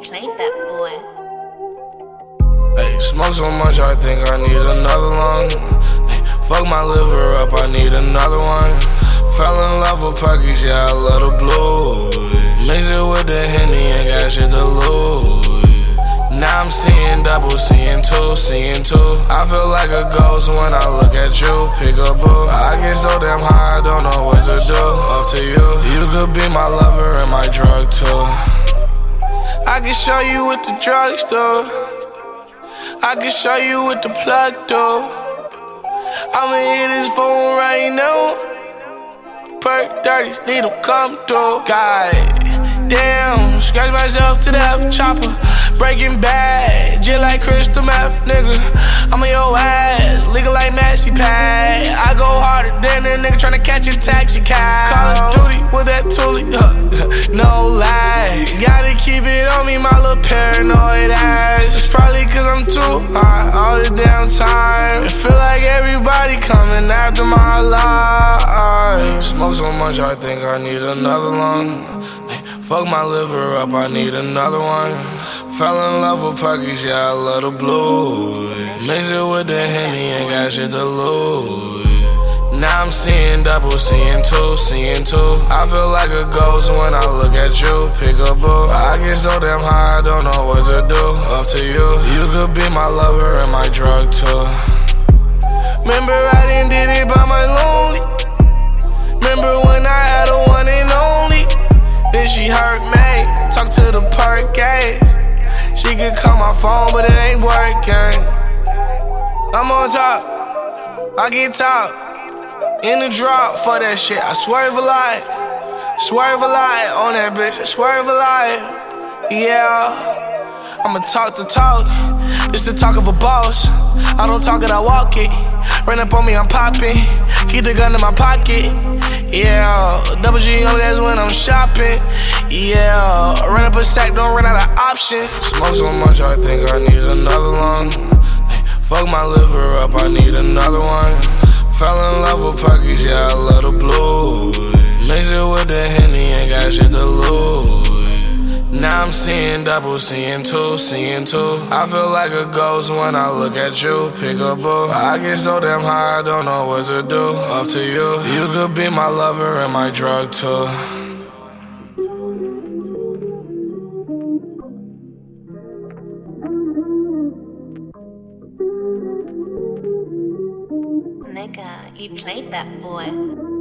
that boy. Hey, smoke so much, I think I need another lung. Hey, fuck my liver up, I need another one. Fell in love with Perkies, yeah, I love the blues. Mix it with the Henny, ain't got shit to lose. Now I'm seeing double, seeing two, seeing two. I feel like a ghost when I look at you. Pick a boo. I get so damn high, I don't know what to do. Up to you. You could be my lover and my drug too. I can show you what the drugs do. I can show you what the plug do. I'ma hit his phone right now. Perk 30s, need them come through. God damn, scratch myself to death. Chopper, breaking bad, just like crystal meth, nigga. I'm on your ass, legal like Maxi Pad. I go harder than a nigga tryna catch a taxi cab. Call of Duty with that toolie, no lie. Gotta hot all the damn time. It feel like everybody coming after my life. Smoke so much, I think I need another lung. Fuck my liver up, I need another one. Fell in love with Perkies, yeah, I love the blues. Mix it with the Henny, ain't got shit to lose. Now I'm seeing double, seeing two, seeing two. I feel like a ghost when I look at you. Pick a boo. I get so damn high, I don't know what to do. Up to you. You could be my lover and my drug too. Remember I didn't did it by my lonely. Remember when I had a one and only. Then she hurt me. Talk to the park ass. She could call my phone, but it ain't working. I'm on top. I get top. In the drop for that shit. I swerve a lot. Swerve a lot on that bitch. I swerve a lot. Yeah. I'ma talk the talk. It's the talk of a boss. I don't talk it, I walk it. Run up on me, I'm popping. Keep the gun in my pocket. Yeah, double G on that's when I'm shopping. Yeah, run up a sack, don't run out of options. Smoke so much, I think I need another lung. Fuck my liver up, I need another one. Fell in love with Perkies, yeah, I love the blues. Mix it with the Henny, ain't got shit to lose. Now I'm seeing double, seeing two, seeing two. I feel like a ghost when I look at you. Pick a boo. I get so damn high, I don't know what to do. Up to you. You could be my lover and my drug too. Nigga, uh, you played that boy.